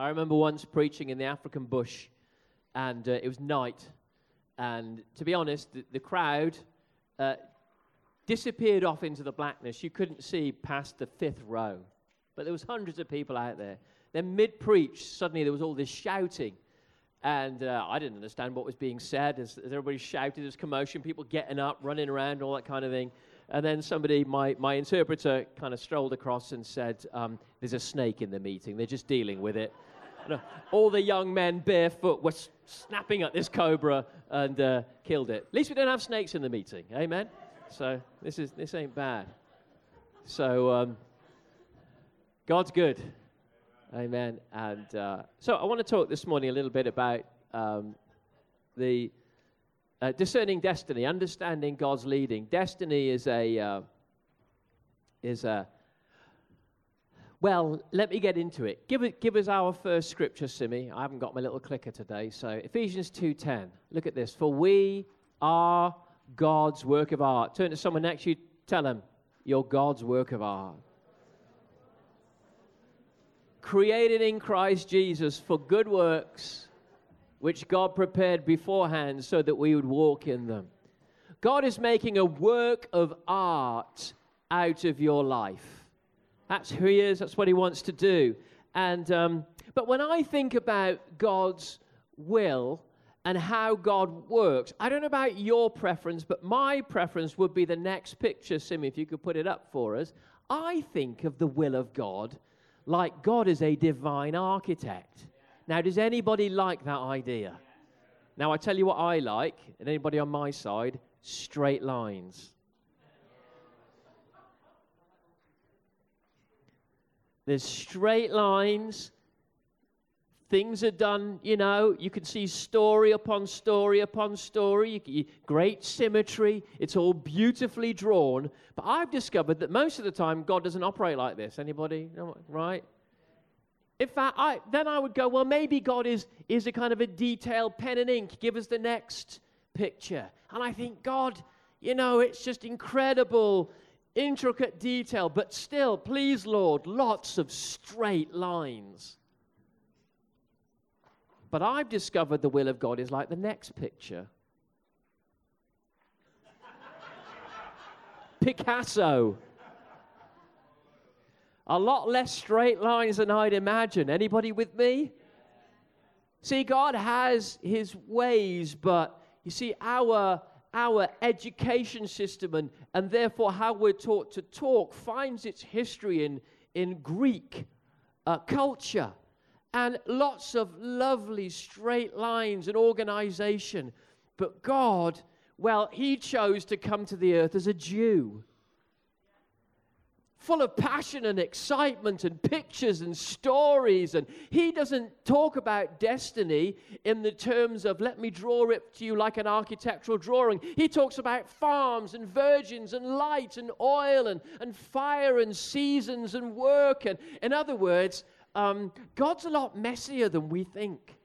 I remember once preaching in the African bush, and uh, it was night. And to be honest, the, the crowd uh, disappeared off into the blackness. You couldn't see past the fifth row. But there was hundreds of people out there. Then mid-preach, suddenly there was all this shouting. And uh, I didn't understand what was being said. As, as everybody shouted, there was commotion, people getting up, running around, all that kind of thing. And then somebody, my, my interpreter, kind of strolled across and said, um, There's a snake in the meeting. They're just dealing with it. All the young men barefoot were s- snapping at this cobra and uh, killed it. At least we don't have snakes in the meeting. Amen? So this, is, this ain't bad. So um, God's good. Amen. And uh, so I want to talk this morning a little bit about um, the uh, discerning destiny, understanding God's leading. Destiny is a uh, is a well. Let me get into it. Give it. Give us our first scripture, Simi. I haven't got my little clicker today, so Ephesians two ten. Look at this. For we are God's work of art. Turn to someone next to you. Tell them you're God's work of art created in Christ Jesus for good works, which God prepared beforehand so that we would walk in them. God is making a work of art out of your life. That's who He is, that's what He wants to do. And, um, but when I think about God's will, and how God works. I don't know about your preference, but my preference would be the next picture, Simi, if you could put it up for us. I think of the will of God like God is a divine architect. Now, does anybody like that idea? Now, I tell you what I like, and anybody on my side straight lines. There's straight lines. Things are done, you know, you can see story upon story upon story, you, great symmetry, it's all beautifully drawn. But I've discovered that most of the time God doesn't operate like this. Anybody, right? In fact, I, then I would go, well, maybe God is, is a kind of a detailed pen and ink. Give us the next picture. And I think, God, you know, it's just incredible, intricate detail, but still, please, Lord, lots of straight lines. But I've discovered the will of God is like the next picture. Picasso. A lot less straight lines than I'd imagine. Anybody with me? See, God has his ways, but you see, our, our education system and, and therefore how we're taught to talk finds its history in, in Greek uh, culture and lots of lovely straight lines and organization. But God, well, He chose to come to the earth as a Jew. Full of passion and excitement and pictures and stories. And he doesn't talk about destiny in the terms of, let me draw it to you like an architectural drawing. He talks about farms and virgins and light and oil and, and fire and seasons and work. And in other words, um, God's a lot messier than we think.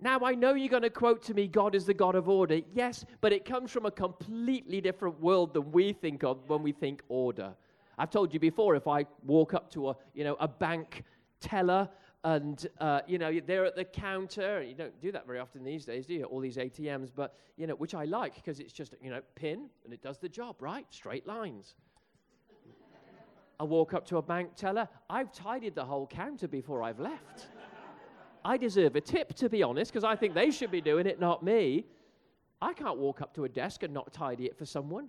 Now, I know you're going to quote to me, God is the God of order. Yes, but it comes from a completely different world than we think of when we think order. I've told you before, if I walk up to a, you know, a bank teller and, uh, you know, they're at the counter, you don't do that very often these days, do you? All these ATMs, but, you know, which I like because it's just, you know, pin and it does the job, right? Straight lines. I walk up to a bank teller. I've tidied the whole counter before I've left. I deserve a tip, to be honest, because I think they should be doing it, not me. I can't walk up to a desk and not tidy it for someone.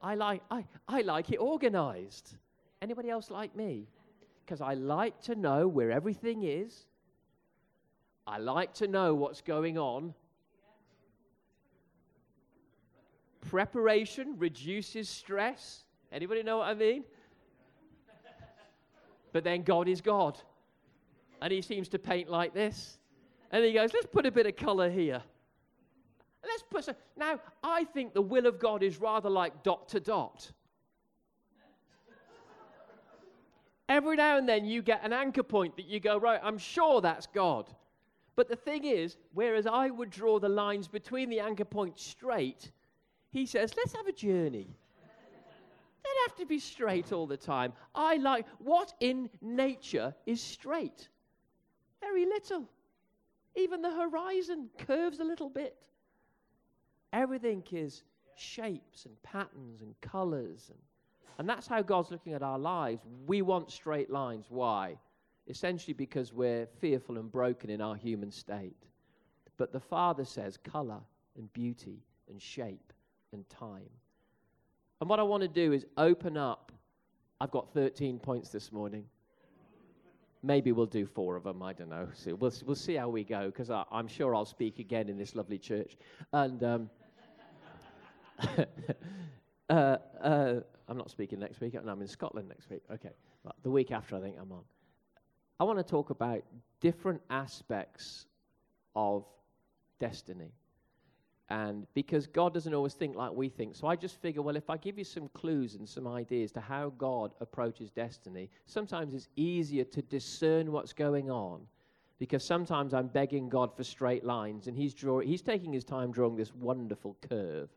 I like, I, I like it organized. Anybody else like me? Because I like to know where everything is. I like to know what's going on. Preparation reduces stress. Anybody know what I mean? But then God is God. And he seems to paint like this. And he goes, let's put a bit of color here. Let's put some. Now, I think the will of God is rather like dot to dot. Every now and then you get an anchor point that you go, right, I'm sure that's God. But the thing is, whereas I would draw the lines between the anchor points straight, he says, let's have a journey They don't have to be straight all the time. I like what in nature is straight. Very little. Even the horizon curves a little bit. Everything is shapes and patterns and colors. And, and that's how God's looking at our lives. We want straight lines. Why? Essentially because we're fearful and broken in our human state. But the Father says color and beauty and shape and time. And what I want to do is open up. I've got 13 points this morning. Maybe we'll do four of them. I don't know. So we'll, we'll see how we go because I'm sure I'll speak again in this lovely church. And um, uh, uh, I'm not speaking next week. No, I'm in Scotland next week. Okay. Well, the week after, I think I'm on. I want to talk about different aspects of destiny. And because God doesn't always think like we think. So I just figure, well, if I give you some clues and some ideas to how God approaches destiny, sometimes it's easier to discern what's going on because sometimes I'm begging God for straight lines and he's, draw, he's taking his time drawing this wonderful curve.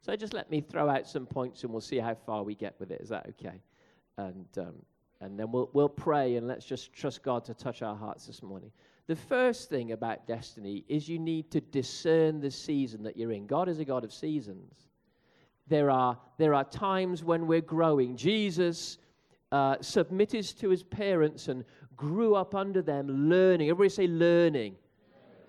So just let me throw out some points and we'll see how far we get with it. Is that okay? And, um, and then we'll, we'll pray and let's just trust God to touch our hearts this morning. The first thing about destiny is you need to discern the season that you're in. God is a God of seasons. There are, there are times when we're growing. Jesus uh, submitted to his parents and grew up under them, learning. Everybody say learning.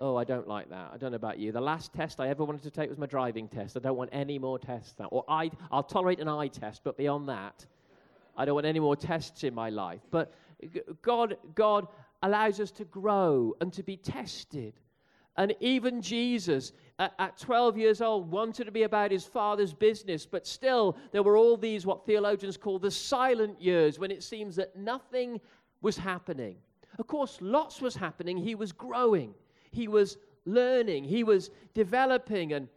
Oh, I don't like that. I don't know about you. The last test I ever wanted to take was my driving test. I don't want any more tests. Now. Or I, I'll tolerate an eye test, but beyond that, I don't want any more tests in my life. But God, God allows us to grow and to be tested. And even Jesus, at, at, 12 years old, wanted to be about his father's business, but still, there were all these, what theologians call the silent years, when it seems that nothing was happening. Of course, lots was happening. He was growing, he was learning, he was developing. And,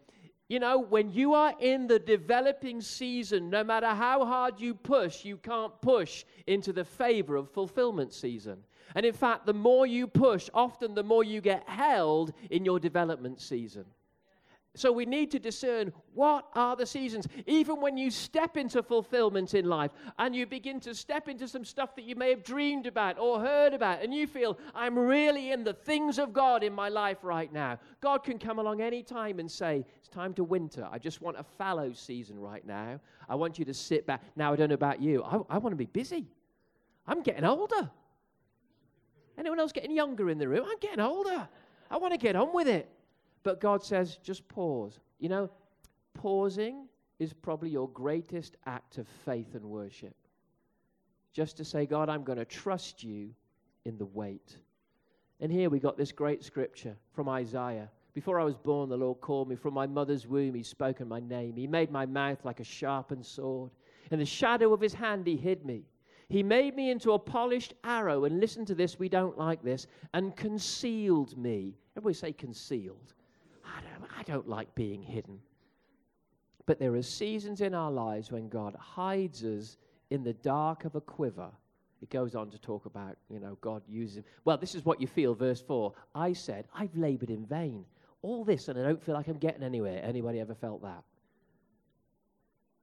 you know, when you are in the developing season, no matter how hard you push, you can't push into the favor of fulfillment season. And in fact, the more you push, often the more you get held in your development season. So we need to discern what are the seasons. Even when you step into fulfillment in life and you begin to step into some stuff that you may have dreamed about or heard about, and you feel, I'm really in the things of God in my life right now. God can come along any time and say, It's time to winter. I just want a fallow season right now. I want you to sit back. Now, I don't know about you, I, I want to be busy. I'm getting older. Anyone else getting younger in the room? I'm getting older. I want to get on with it. But God says, just pause. You know, pausing is probably your greatest act of faith and worship. Just to say, God, I'm going to trust you in the wait. And here we got this great scripture from Isaiah. Before I was born, the Lord called me. From my mother's womb, He spoken my name. He made my mouth like a sharpened sword. In the shadow of His hand, He hid me. He made me into a polished arrow, and listen to this, we don't like this, and concealed me. Everybody say concealed. I don't, I don't like being hidden. But there are seasons in our lives when God hides us in the dark of a quiver. It goes on to talk about, you know, God using. Well, this is what you feel, verse 4. I said, I've labored in vain. All this, and I don't feel like I'm getting anywhere. Anybody ever felt that?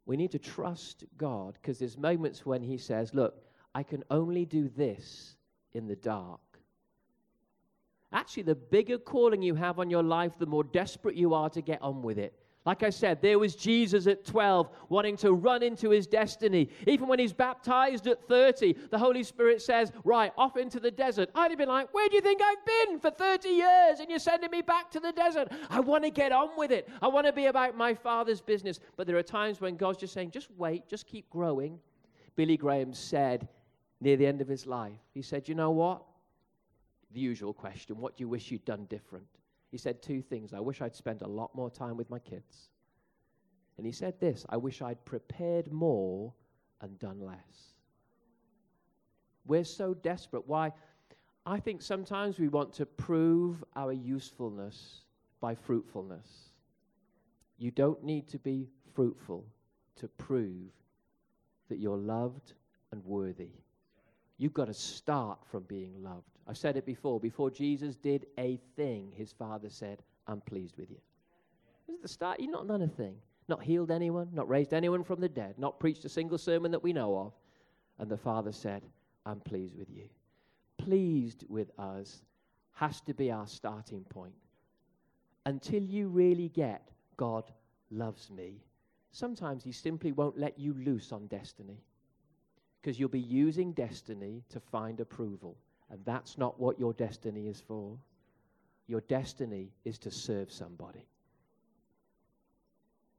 We need to trust God because there's moments when He says, Look, I can only do this in the dark. Actually, the bigger calling you have on your life, the more desperate you are to get on with it. Like I said, there was Jesus at 12 wanting to run into his destiny. Even when he's baptized at 30, the Holy Spirit says, Right, off into the desert. I'd have been like, Where do you think I've been for 30 years? And you're sending me back to the desert. I want to get on with it. I want to be about my Father's business. But there are times when God's just saying, Just wait, just keep growing. Billy Graham said near the end of his life, He said, You know what? The usual question, What do you wish you'd done different? He said two things. I wish I'd spent a lot more time with my kids. And he said this I wish I'd prepared more and done less. We're so desperate. Why? I think sometimes we want to prove our usefulness by fruitfulness. You don't need to be fruitful to prove that you're loved and worthy. You've got to start from being loved. I've said it before. Before Jesus did a thing, his father said, I'm pleased with you. This is the start. You've not done a thing. Not healed anyone, not raised anyone from the dead, not preached a single sermon that we know of. And the father said, I'm pleased with you. pleased with us has to be our starting point. Until you really get God loves me, sometimes He simply won't let you loose on destiny because you'll be using destiny to find approval. And that's not what your destiny is for. Your destiny is to serve somebody.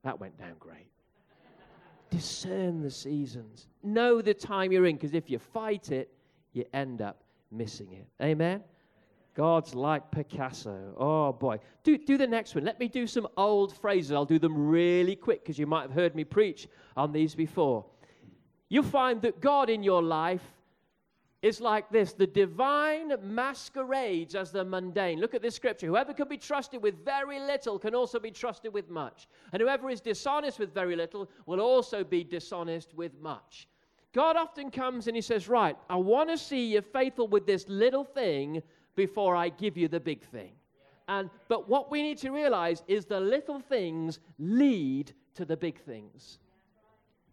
That went down great. Discern the seasons. Know the time you're in, because if you fight it, you end up missing it. Amen? God's like Picasso. Oh boy. Do, do the next one. Let me do some old phrases. I'll do them really quick because you might have heard me preach on these before. You'll find that God in your life is like this the divine masquerades as the mundane. Look at this scripture. Whoever can be trusted with very little can also be trusted with much. And whoever is dishonest with very little will also be dishonest with much. God often comes and He says, Right, I want to see you faithful with this little thing before I give you the big thing. And, but what we need to realize is the little things lead to the big things.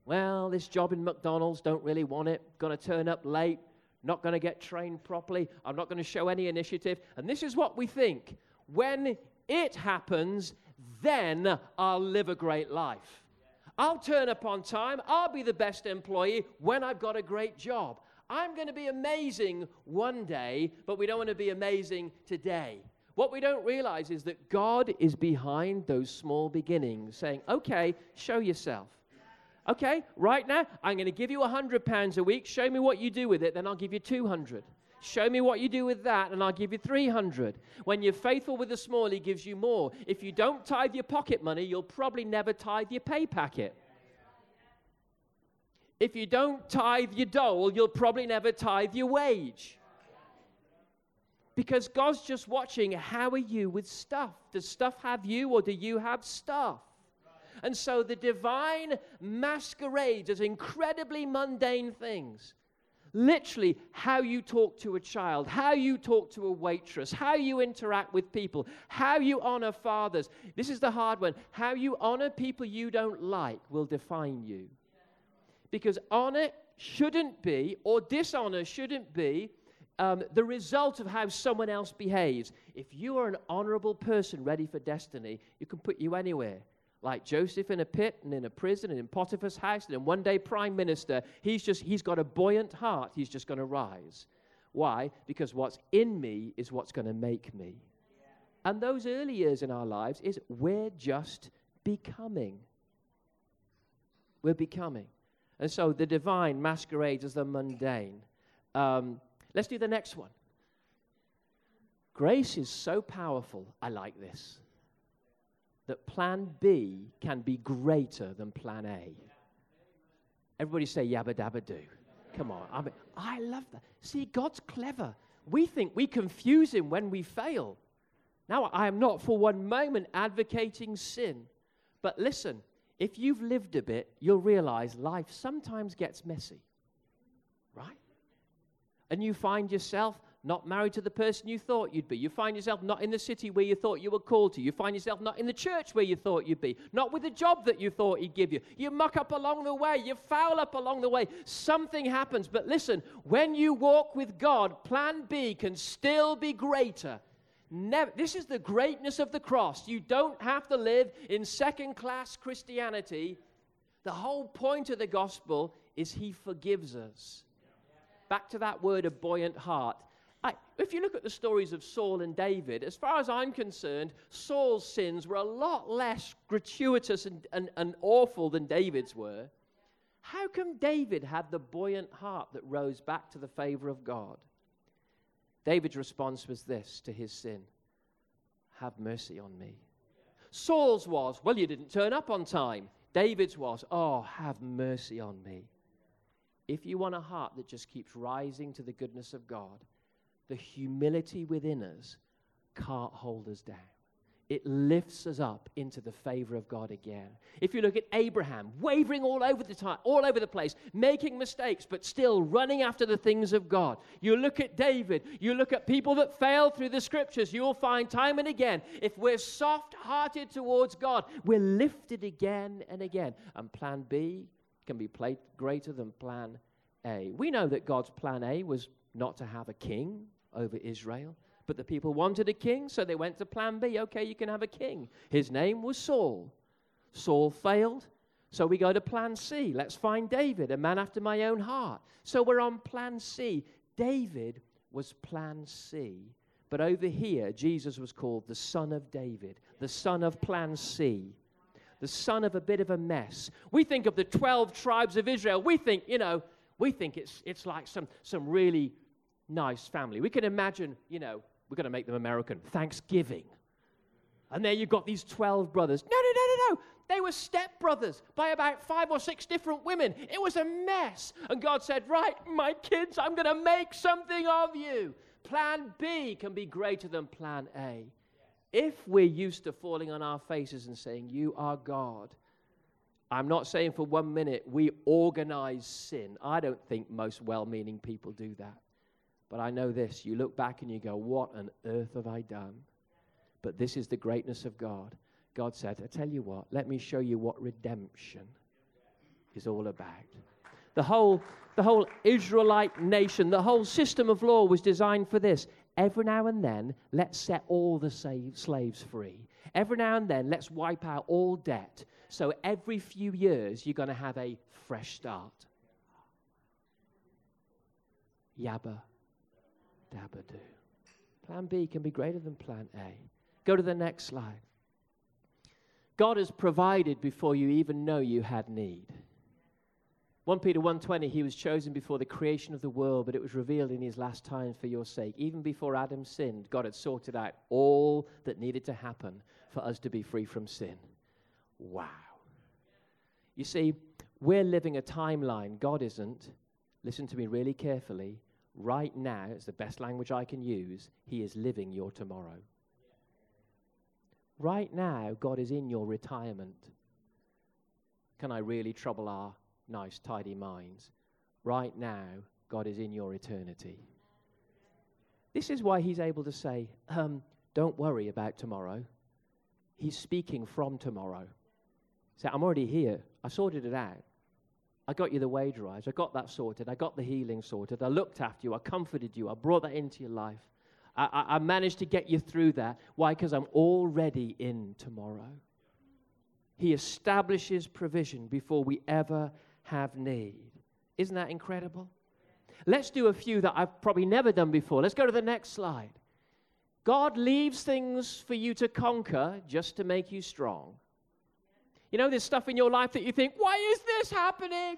Well, this job in McDonald's, don't really want it, to turn up late, not going to get trained properly, I'm not going to show any initiative. And this is what we think. When it happens, then I'll live a great life. I'll turn up on time. I'll be the best employee when I've got a great job. I'm going to be amazing one day, but we don't want to be amazing today. What we don't realize is that God is behind those small beginnings, saying, okay, show yourself. Okay, right now, I'm going to give you 100 pounds a week. Show me what you do with it, then I'll give you 200. Show me what you do with that, and I'll give you 300. When you're faithful with the small, he gives you more. If you don't tithe your pocket money, you'll probably never tithe your pay packet. If you don't tithe your dole, you'll probably never tithe your wage. Because God's just watching how are you with stuff? Does stuff have you, or do you have stuff? And so the divine masquerades as incredibly mundane things. Literally, how you talk to a child, how you talk to a waitress, how you interact with people, how you honor fathers. This is the hard one. How you honor people you don't like will define you. Because honor shouldn't be, or dishonor shouldn't be, um, the result of how someone else behaves. If you are an honorable person ready for destiny, you can put you anywhere like Joseph in a pit and in a prison and in Potiphar's house and in one day prime minister. He's just, he's got a buoyant heart. He's just going to rise. Why? Because what's in me is what's going to make me. And those early years in our lives is we're just becoming. We're becoming. And so the divine masquerades as the mundane. Um, let's do the next one. Grace is so powerful. I like this that plan B can be greater than plan A. Everybody say yabba dabba do. Come on. I mean, I love that. See, God's clever. We think we confuse him when we fail. Now, I am not for one moment advocating sin. But listen, if you've lived a bit, you'll realize life sometimes gets messy. Right? And you find yourself not married to the person you thought you'd be. You find yourself not in the city where you thought you were called to. You find yourself not in the church where you thought you'd be. Not with the job that you thought he'd give you. You muck up along the way. You foul up along the way. Something happens. But listen, when you walk with God, plan B can still be greater. Never, this is the greatness of the cross. You don't have to live in second class Christianity. The whole point of the gospel is he forgives us. Back to that word, a buoyant heart. I, if you look at the stories of Saul and David, as far as I'm concerned, Saul's sins were a lot less gratuitous and, and, and awful than David's were. How come David had the buoyant heart that rose back to the favor of God? David's response was this to his sin Have mercy on me. Saul's was, Well, you didn't turn up on time. David's was, Oh, have mercy on me. If you want a heart that just keeps rising to the goodness of God, the humility within us can't hold us down. It lifts us up into the favor of God again. If you look at Abraham, wavering all over the time, all over the place, making mistakes, but still running after the things of God. You look at David, you look at people that fail through the scriptures, you'll find time and again, if we're soft hearted towards God, we're lifted again and again. And plan B can be played greater than plan A. We know that God's plan A was not to have a king over Israel. But the people wanted a king, so they went to plan B. Okay, you can have a king. His name was Saul. Saul failed, so we go to plan C. Let's find David, a man after my own heart. So we're on plan C. David was plan C. But over here, Jesus was called the Son of David, the Son of Plan C, the Son of a bit of a mess. We think of the 12 tribes of Israel. We think, you know, we think it's, it's like some, some really nice family. We can imagine, you know, we're going to make them American, Thanksgiving. And there you've got these 12 brothers. No, no, no, no, no. They were stepbrothers by about five or six different women. It was a mess. And God said, Right, my kids, I'm going to make something of you. Plan B can be greater than plan A. If we're used to falling on our faces and saying, You are God, I'm not saying for one minute we organize sin. I don't think most well meaning people do that. But I know this you look back and you go, What on earth have I done? But this is the greatness of God. God said, I tell you what, let me show you what redemption is all about. The whole, the whole Israelite nation, the whole system of law was designed for this. Every now and then, let's set all the slaves free. Every now and then, let's wipe out all debt. So every few years, you're going to have a fresh start. Yabba Plan B can be greater than plan A. Go to the next slide. God has provided before you even know you had need. 1 Peter 1:20 he was chosen before the creation of the world but it was revealed in his last times for your sake. Even before Adam sinned God had sorted out all that needed to happen for us to be free from sin. Wow. You see we're living a timeline. God isn't. Listen to me really carefully right now it's the best language I can use he is living your tomorrow right now God is in your retirement can I really trouble our nice, tidy minds. Right now, God is in your eternity. This is why he's able to say, um, Don't worry about tomorrow. He's speaking from tomorrow. Say, I'm already here. I sorted it out. I got you the wage rise. I got that sorted. I got the healing sorted. I looked after you. I comforted you. I brought that into your life. I, I, I managed to get you through that. Why? Because I'm already in tomorrow. He establishes provision before we ever have need. Isn't that incredible? Let's do a few that I've probably never done before. Let's go to the next slide. God leaves things for you to conquer just to make you strong. You know, there's stuff in your life that you think, why is this happening?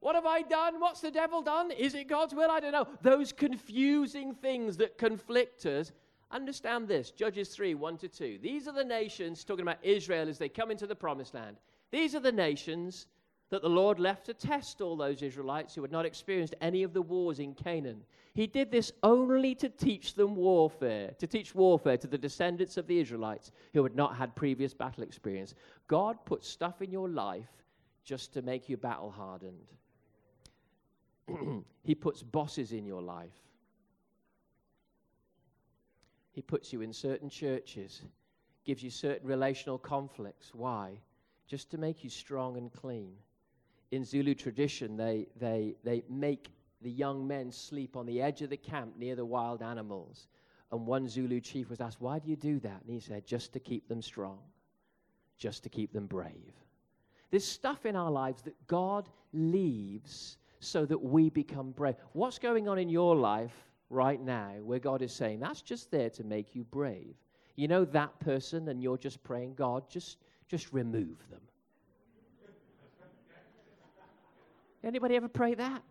What have I done? What's the devil done? Is it God's will? I don't know. Those confusing things that conflict us. Understand this Judges 3 1 to 2. These are the nations, talking about Israel as they come into the promised land. These are the nations that the Lord left to test all those Israelites who had not experienced any of the wars in Canaan. He did this only to teach them warfare, to teach warfare to the descendants of the Israelites who had not had previous battle experience. God puts stuff in your life just to make you battle hardened. he puts bosses in your life. He puts you in certain churches, gives you certain relational conflicts. Why? Just to make you strong and clean in Zulu tradition, they, they, they make the young men sleep on the edge of the camp near the wild animals. And one Zulu chief was asked, Why do you do that? And he said, Just to keep them strong, just to keep them brave. There's stuff in our lives that God leaves so that we become brave. What's going on in your life right now where God is saying, That's just there to make you brave? You know that person, and you're just praying, God, just, just remove them. Anybody ever pray that?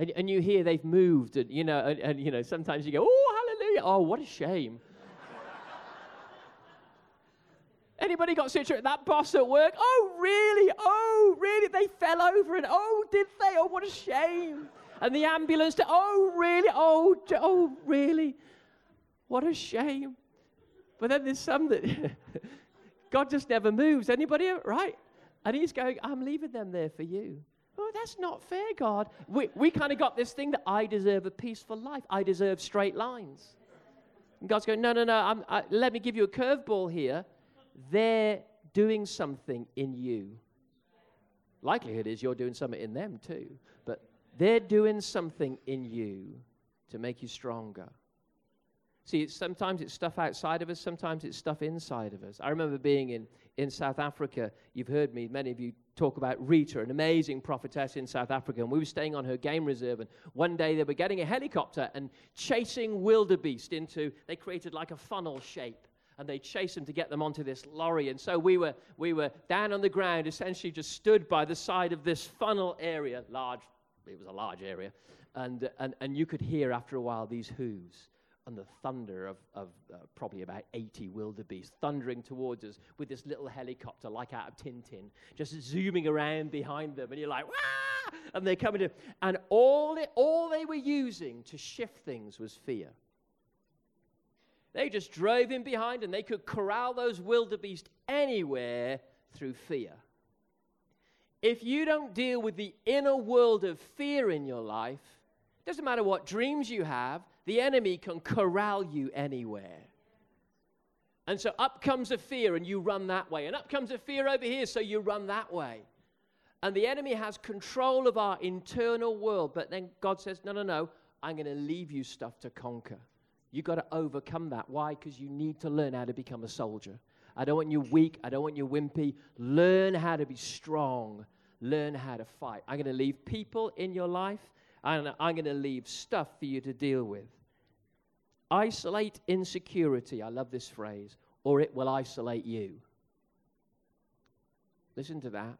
And, and you hear they've moved, and you know, and, and you know, sometimes you go, "Oh, hallelujah! Oh, what a shame." Anybody got situated? That boss at work? Oh, really? Oh, really? They fell over, and oh, did they? Oh, what a shame! And the ambulance. To, oh, really? Oh, oh, really? What a shame! But then there's some that God just never moves. Anybody? Right? And he's going, I'm leaving them there for you. Oh, that's not fair, God. We, we kind of got this thing that I deserve a peaceful life. I deserve straight lines. And God's going, no, no, no. I, let me give you a curveball here. They're doing something in you. Likelihood is you're doing something in them too. But They're doing something in you to make you stronger. See, it's, sometimes it's stuff outside of us, sometimes it's stuff inside of us. I remember being in, in South Africa. You've heard me, many of you talk about Rita, an amazing prophetess in South Africa, and we were staying on her game reserve. And one day they were getting a helicopter and chasing wildebeest into, they created like a funnel shape. And they chased them to get them onto this lorry. And so we were, we were down on the ground, essentially just stood by the side of this funnel area, large, it was a large area. And, and, and you could hear after a while these hooves and the thunder of, of uh, probably about 80 wildebeest thundering towards us with this little helicopter like out of Tintin, just zooming around behind them. And you're like, Wah! And they're coming in. And all, it, all they were using to shift things was fear. They just drove in behind and they could corral those wildebeest anywhere through fear. If you don't deal with the inner world of fear in your life, doesn't matter what dreams you have, the enemy can corral you anywhere. And so up comes a fear and you run that way. And up comes a fear over here, so you run that way. And the enemy has control of our internal world. But then God says, No, no, no, I'm going to leave you stuff to conquer. You've got to overcome that. Why? Because you need to learn how to become a soldier. I don't want you weak. I don't want you wimpy. Learn how to be strong. Learn how to fight. I'm going to leave people in your life, and I'm going to leave stuff for you to deal with. Isolate insecurity. I love this phrase. Or it will isolate you. Listen to that.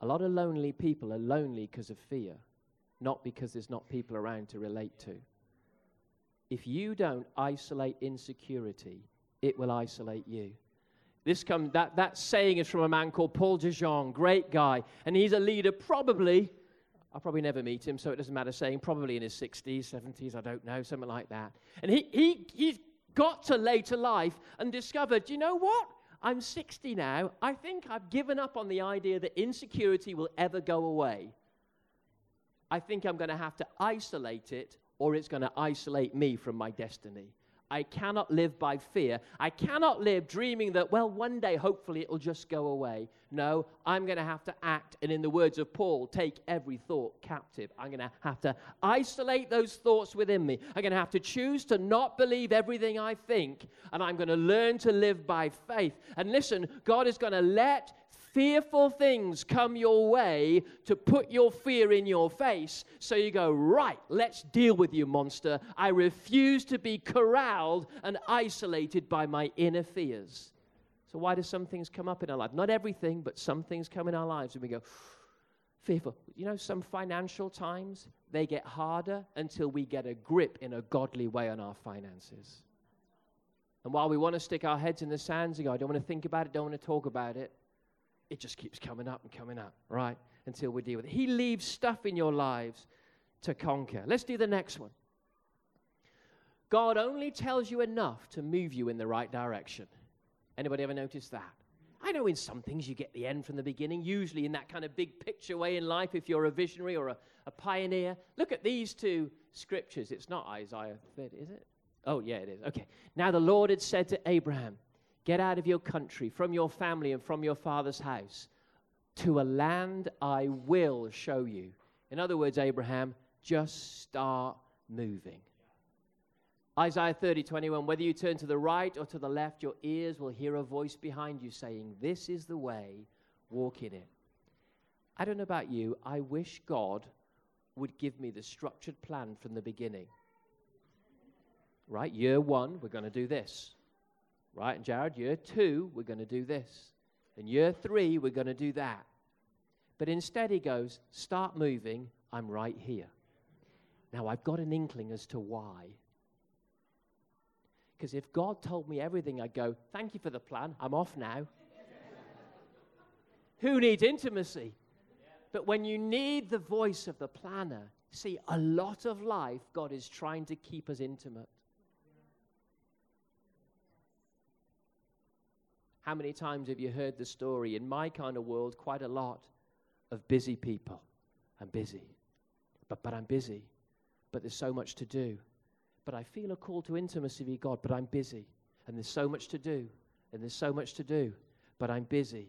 A lot of lonely people are lonely because of fear, not because there's not people around to relate to. If you don't isolate insecurity, it will isolate you. This come, that, that saying is from a man called Paul de great guy. And he's a leader probably I'll probably never meet him, so it doesn't matter saying, probably in his 60s, 70s, I don't know, something like that. And he, he, he's got to later life and discovered, you know what? I'm 60 now. I think I've given up on the idea that insecurity will ever go away. I think I'm going to have to isolate it, or it's going to isolate me from my destiny. I cannot live by fear. I cannot live dreaming that, well, one day hopefully it'll just go away. No, I'm going to have to act, and in the words of Paul, take every thought captive. I'm going to have to isolate those thoughts within me. I'm going to have to choose to not believe everything I think, and I'm going to learn to live by faith. And listen, God is going to let fearful things come your way to put your fear in your face. So you go, right, let's deal with you, monster. I refuse to be corralled and isolated by my inner fears. So, why do some things come up in our life? Not everything, but some things come in our lives and we go, fearful. You know, some financial times, they get harder until we get a grip in a godly way on our finances. And while we want to stick our heads in the sand and go, I don't want to think about it, don't want to talk about it, it just keeps coming up and coming up, right? Until we deal with it. He leaves stuff in your lives to conquer. Let's do the next one. God only tells you enough to move you in the right direction. Anybody ever notice that? I know in some things you get the end from the beginning, usually in that kind of big picture way in life if you're a visionary or a, a pioneer. Look at these two scriptures. It's not Isaiah 30, is it? Oh, yeah, it is. Okay. Now the Lord had said to Abraham, Get out of your country, from your family, and from your father's house to a land I will show you. In other words, Abraham, just start moving. Isaiah 30, 21, whether you turn to the right or to the left, your ears will hear a voice behind you saying, This is the way, walk in it. I don't know about you, I wish God would give me the structured plan from the beginning. Right? Year one, we're going to do this. Right? And Jared, year two, we're going to do this. And year three, we're going to do that. But instead, he goes, Start moving. I'm right here. Now, I've got an inkling as to why. Because if God told me everything, I'd go, Thank you for the plan. I'm off now. Who needs intimacy? But when you need the voice of the planner, see, a lot of life, God is trying to keep us intimate. How many times have you heard the story in my kind of world? Quite a lot of busy people. I'm busy, but, but I'm busy, but there's so much to do. But I feel a call to intimacy with God, but I'm busy, and there's so much to do, and there's so much to do, but I'm busy.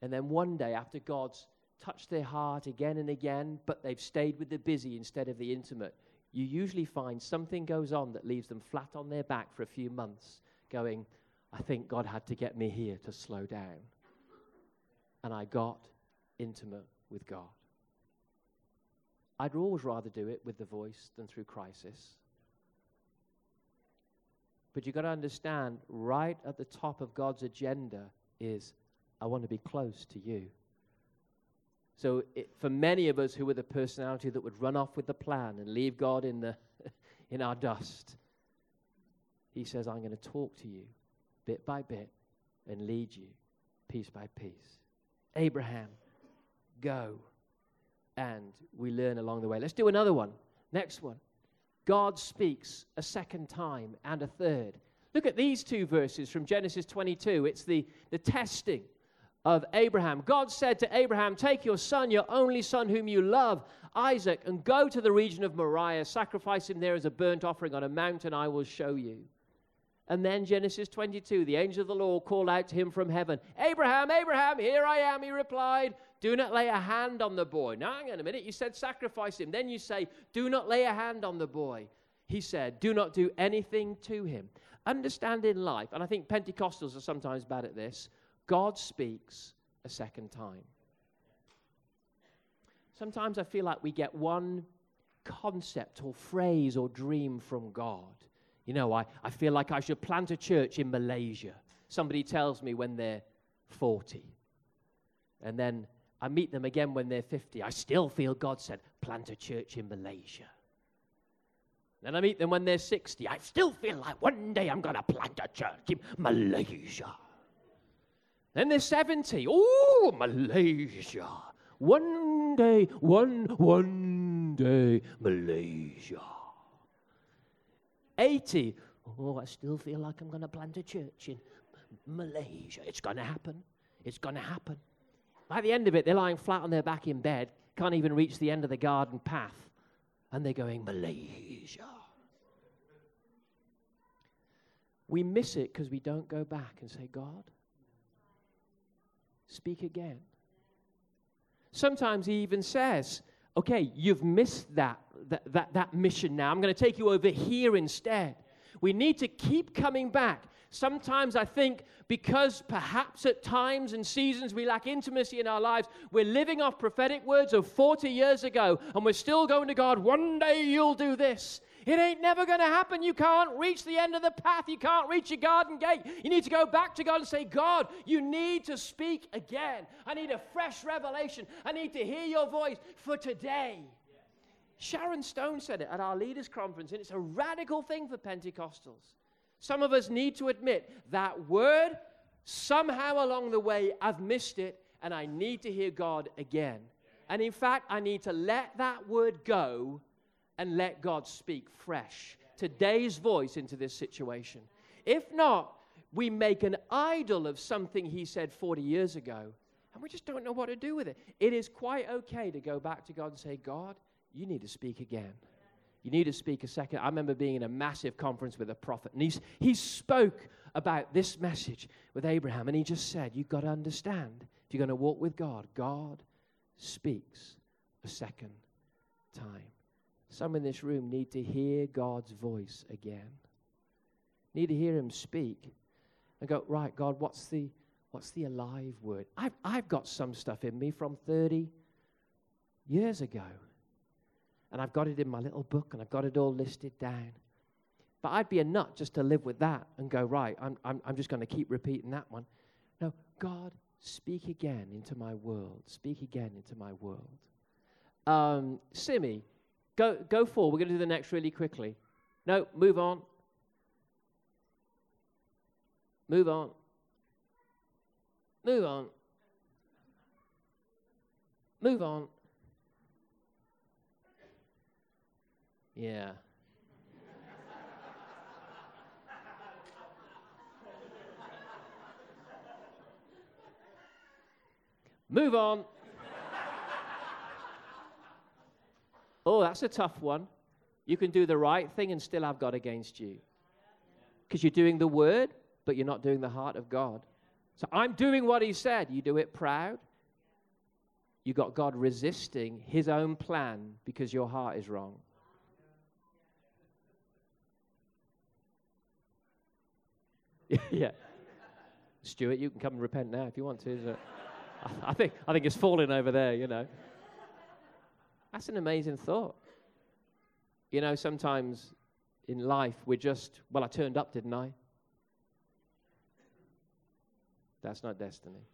And then one day, after God's touched their heart again and again, but they've stayed with the busy instead of the intimate, you usually find something goes on that leaves them flat on their back for a few months, going, I think God had to get me here to slow down. And I got intimate with God. I'd always rather do it with the voice than through crisis. But you've got to understand, right at the top of God's agenda is, I want to be close to you. So, it, for many of us who are the personality that would run off with the plan and leave God in, the in our dust, He says, I'm going to talk to you bit by bit and lead you piece by piece. Abraham, go. And we learn along the way. Let's do another one. Next one. God speaks a second time and a third. Look at these two verses from Genesis 22. It's the, the testing of Abraham. God said to Abraham, Take your son, your only son, whom you love, Isaac, and go to the region of Moriah. Sacrifice him there as a burnt offering on a mountain I will show you. And then Genesis 22, the angel of the Lord called out to him from heaven, Abraham, Abraham, here I am, he replied. Do not lay a hand on the boy. Now, hang on a minute. You said sacrifice him. Then you say, Do not lay a hand on the boy. He said, Do not do anything to him. Understand in life, and I think Pentecostals are sometimes bad at this, God speaks a second time. Sometimes I feel like we get one concept or phrase or dream from God you know, I, I feel like I should plant a church in Malaysia. Somebody tells me when they're 40. And then I meet them again when they're 50. I still feel God said, plant a church in Malaysia. Then I meet them when they're 60. I still feel like one day I'm going to plant a church in Malaysia. Then they're 70. Oh, Malaysia. One day, one, one day, Malaysia. 80. Oh, I still feel like I'm going to plant a church in Malaysia. It's going to happen. It's going to happen. By the end of it, they're lying flat on their back in bed, can't even reach the end of the garden path, and they're going, Malaysia. We miss it because we don't go back and say, God, speak again. Sometimes he even says, okay, you've missed that, that, that, that mission now. I'm going to take you over here instead. We need to keep coming back. Sometimes I think because perhaps at times and seasons we lack intimacy in our lives, we're living off prophetic words of 40 years ago and we're still going to God, one day you'll do this. It ain't never going to happen. You can't reach the end of the path. You can't reach your garden gate. You need to go back to God and say, God, you need to speak again. I need a fresh revelation. I need to hear your voice for today. Sharon Stone said it at our leaders' conference, and it's a radical thing for Pentecostals. Some of us need to admit that word, somehow along the way, I've missed it, and I need to hear God again. And in fact, I need to let that word go and let God speak fresh today's voice into this situation. If not, we make an idol of something he said 40 years ago, and we just don't know what to do with it. It is quite okay to go back to God and say, God, you need to speak again. You need to speak a second. I remember being in a massive conference with a prophet, and he's, he spoke about this message with Abraham, and he just said, You've got to understand, if you're going to walk with God, God speaks a second time. Some in this room need to hear God's voice again. Need to hear him speak. And go, right, God, what's the what's the alive word? I've I've got some stuff in me from 30 years ago. And I've got it in my little book and I've got it all listed down. But I'd be a nut just to live with that and go, right, I'm, I'm, I'm just going to keep repeating that one. No, God, speak again into my world. Speak again into my world. Um, Simi, Go, go forward. We're going to do the next really quickly. No, move on. Move on. Move on. Move on. Yeah. Move on. Oh, that's a tough one. You can do the right thing and still have God against you. Because you're doing the word, but you're not doing the heart of God. So I'm doing what he said. You do it proud. You got God resisting his own plan because your heart is wrong. yeah. Stuart, you can come and repent now if you want to. I think, I think it's falling over there, you know. That's an amazing thought. You know, sometimes in life we're just, well, I turned up, didn't I? That's not destiny.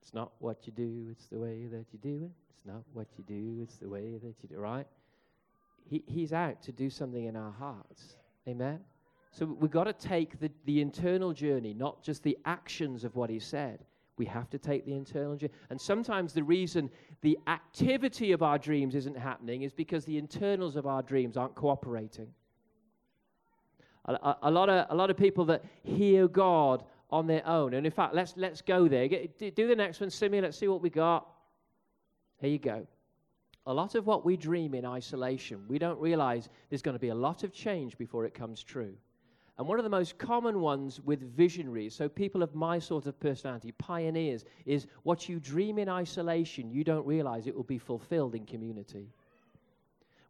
It's not what you do, it's the way that you do it. It's not what you do, it's the way that you do it, right? He, he's out to do something in our hearts. Amen? So we've got to take the, the internal journey, not just the actions of what he said. We have to take the internal journey. And sometimes the reason the activity of our dreams isn't happening is because the internals of our dreams aren't cooperating. A, a, a lot, of, a lot of people that hear God on their own, and in fact, let's, let's go there. Get, do the next one, Simeon. Let's see what we got. Here you go. A lot of what we dream in isolation, we don't realize there's going to be a lot of change before it comes true. And one of the most common ones with visionaries, so people of my sort of personality, pioneers, is what you dream in isolation, you don't realize it will be fulfilled in community.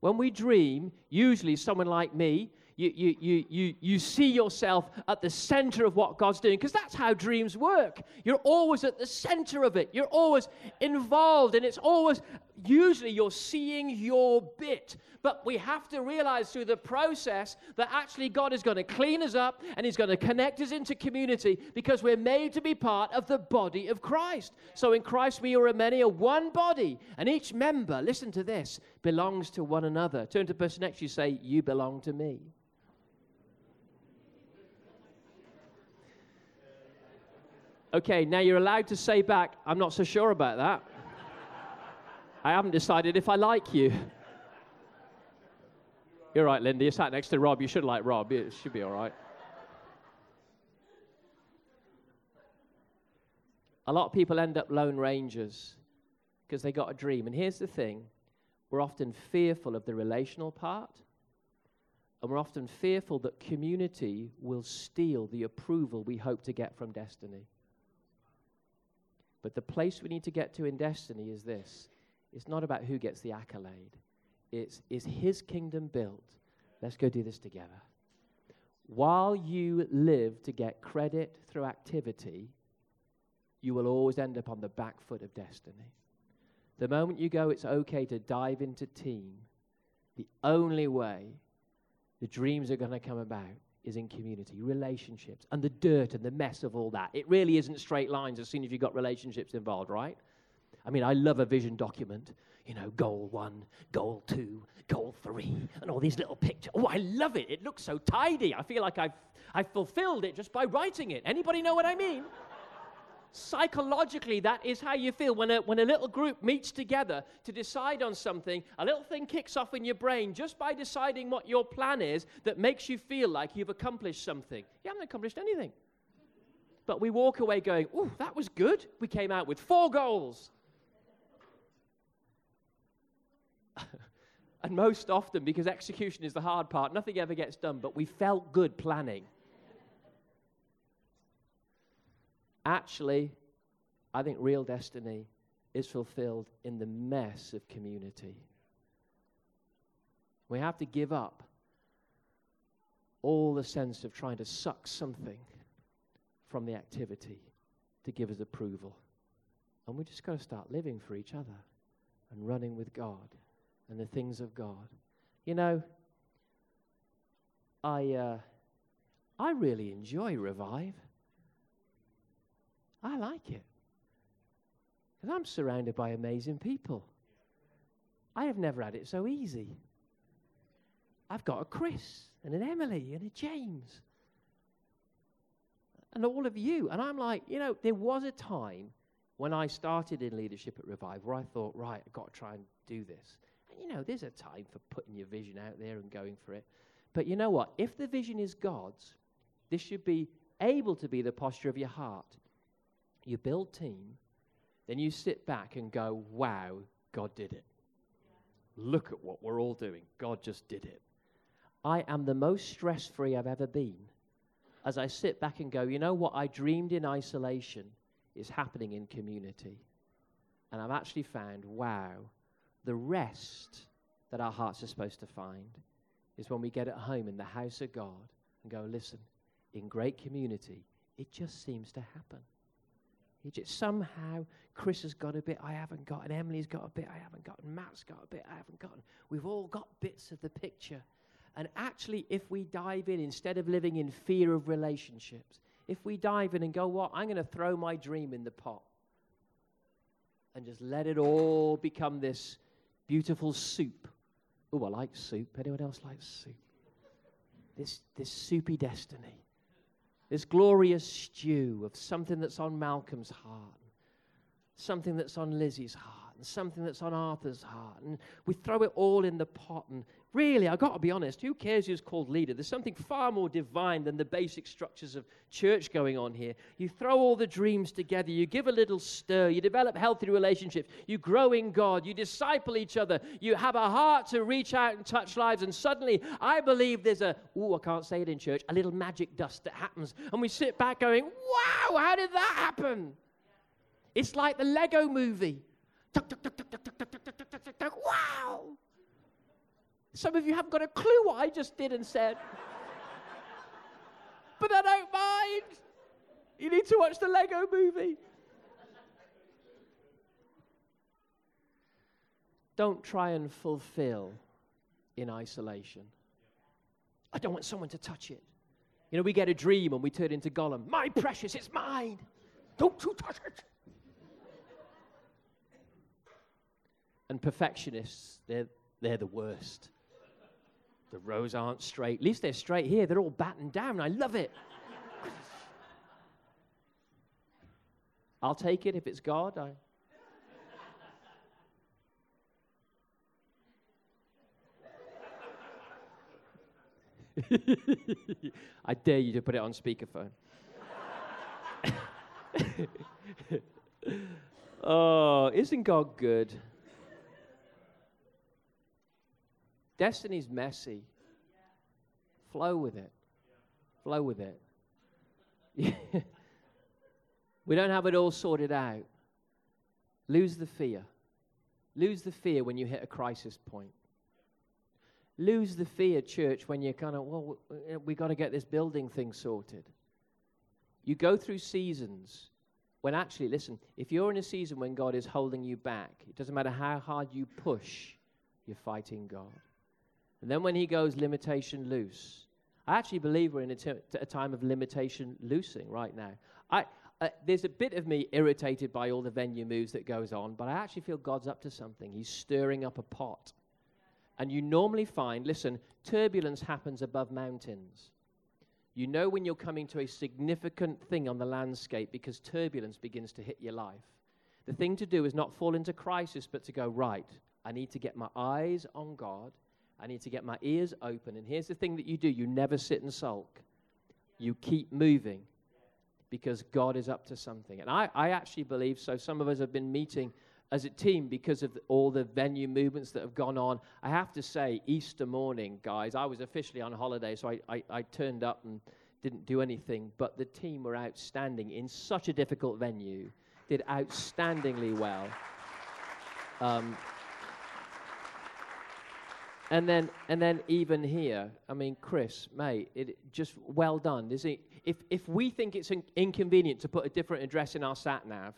When we dream, usually someone like me, you, you, you, you, you see yourself at the center of what God's doing because that's how dreams work. You're always at the center of it, you're always involved, and it's always, usually, you're seeing your bit. But we have to realize through the process that actually God is going to clean us up and He's going to connect us into community because we're made to be part of the body of Christ. So in Christ we are many, a one body, and each member, listen to this, belongs to one another. Turn to the person next to you, say, You belong to me. Okay, now you're allowed to say back, I'm not so sure about that. I haven't decided if I like you. You're right, Linda. You sat next to Rob. You should like Rob. It should be all right. A lot of people end up lone rangers because they got a dream. And here's the thing we're often fearful of the relational part, and we're often fearful that community will steal the approval we hope to get from destiny. But the place we need to get to in destiny is this it's not about who gets the accolade, it's is his kingdom built? Let's go do this together. While you live to get credit through activity, you will always end up on the back foot of destiny. The moment you go, it's okay to dive into team, the only way the dreams are going to come about is in community, relationships, and the dirt and the mess of all that. It really isn't straight lines as soon as you've got relationships involved, right? I mean, I love a vision document, you know, goal one, goal two, goal three, and all these little pictures. Oh, I love it. It looks so tidy. I feel like I've, I've fulfilled it just by writing it. Anybody know what I mean? psychologically, that is how you feel. When a, when a little group meets together to decide on something, a little thing kicks off in your brain just by deciding what your plan is that makes you feel like you've accomplished something. You haven't accomplished anything. But we walk away going, Ooh, that was good. We came out with four goals. And most often, because execution is the hard part, nothing ever gets done, but we felt good planning. Actually, I think real destiny is fulfilled in the mess of community. We have to give up all the sense of trying to suck something from the activity to give us approval. And we just got to start living for each other and running with God and the things of God. You know, I, uh, I really enjoy Revive. I like it. Because I'm surrounded by amazing people. I have never had it so easy. I've got a Chris and an Emily and a James and all of you. And I'm like, you know, there was a time when I started in leadership at Revive where I thought, right, I've got to try and do this. And you know, there's a time for putting your vision out there and going for it. But you know what? If the vision is God's, this should be able to be the posture of your heart you build team, then you sit back and go, wow, God did it. Look at what we're all doing. God just did it. I am the most stress free I've ever been as I sit back and go, you know what I dreamed in isolation is happening in community. And I've actually found, wow, the rest that our hearts are supposed to find is when we get at home in the house of God and go, listen, in great community, it just seems to happen. It just somehow Chris has got a bit I haven't got, and Emily's got a bit I haven't got, and Matt's got a bit I haven't got. We've all got bits of the picture. And actually, if we dive in, instead of living in fear of relationships, if we dive in and go, What? I'm going to throw my dream in the pot and just let it all become this beautiful soup. Oh, I like soup. Anyone else like soup? This, this soupy destiny, this glorious stew of something that's on Malcolm's heart, something that's on Lizzie's heart and something that's on Arthur's heart. And we throw it all in the pot. And really, I've got to be honest, who cares who's called leader? There's something far more divine than the basic structures of church going on here. You throw all the dreams together, you give a little stir, you develop healthy relationships, you grow in God, you disciple each other, you have a heart to reach out and touch lives. And suddenly, I believe there's a, ooh, I can't say it in church, a little magic dust that happens. And we sit back going, wow, how did that happen? It's like the Lego movie. Wow! Some of you haven't got a clue what I just did and said. but I don't mind. You need to watch the Lego movie. Don't try and fulfill in isolation. I don't want someone to touch it. You know, we get a dream and we turn into Gollum. My precious, it's mine. Don't you touch it. And perfectionists, they're, they're the worst. The rows aren't straight. At least they're straight here. They're all battened down. I love it. I'll take it if it's God. I... I dare you to put it on speakerphone. oh, isn't God good? Destiny's messy. Flow with it. Flow with it. we don't have it all sorted out. Lose the fear. Lose the fear when you hit a crisis point. Lose the fear, church, when you're kind of, well, eh, we got to get this building thing sorted. You go through seasons when actually, listen, if you're in a season when God is holding you back, it doesn't matter how hard you push, you're fighting God. And then when he goes limitation loose, I actually believe we're in a, t- a time of limitation loosing right now. I, uh, there's a bit of me irritated by all the venue moves that goes on, but I actually feel God's up to something. He's stirring up a pot. And you normally find, listen, turbulence happens above mountains. You know when you're coming to a significant thing on the landscape because turbulence begins to hit your life. The thing to do is not fall into crisis, but to go, right, I need to get my eyes on God. I need to get my ears open. And here's the thing that you do you never sit and sulk, you keep moving because God is up to something. And I, I actually believe so. Some of us have been meeting as a team because of all the venue movements that have gone on. I have to say, Easter morning, guys, I was officially on holiday, so I, I, I turned up and didn't do anything. But the team were outstanding in such a difficult venue, did outstandingly well. Um, and then, and then even here, I mean, Chris, mate, it just well done. Is it? If if we think it's in, inconvenient to put a different address in our sat nav,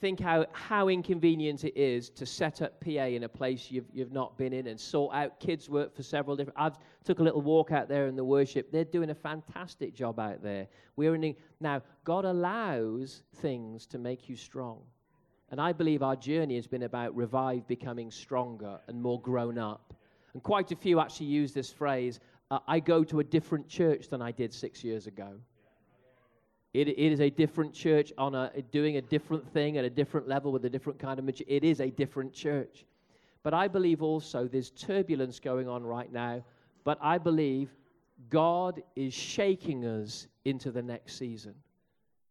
think how how inconvenient it is to set up PA in a place you've you've not been in and sort out kids' work for several different. I've took a little walk out there in the worship. They're doing a fantastic job out there. We're in now. God allows things to make you strong. And I believe our journey has been about revive becoming stronger and more grown up and quite a few actually use this phrase uh, I go to a different church than I did six years ago. It, it is a different church on a, doing a different thing at a different level with a different kind of maturity. It is a different church. But I believe also there's turbulence going on right now. But I believe God is shaking us into the next season.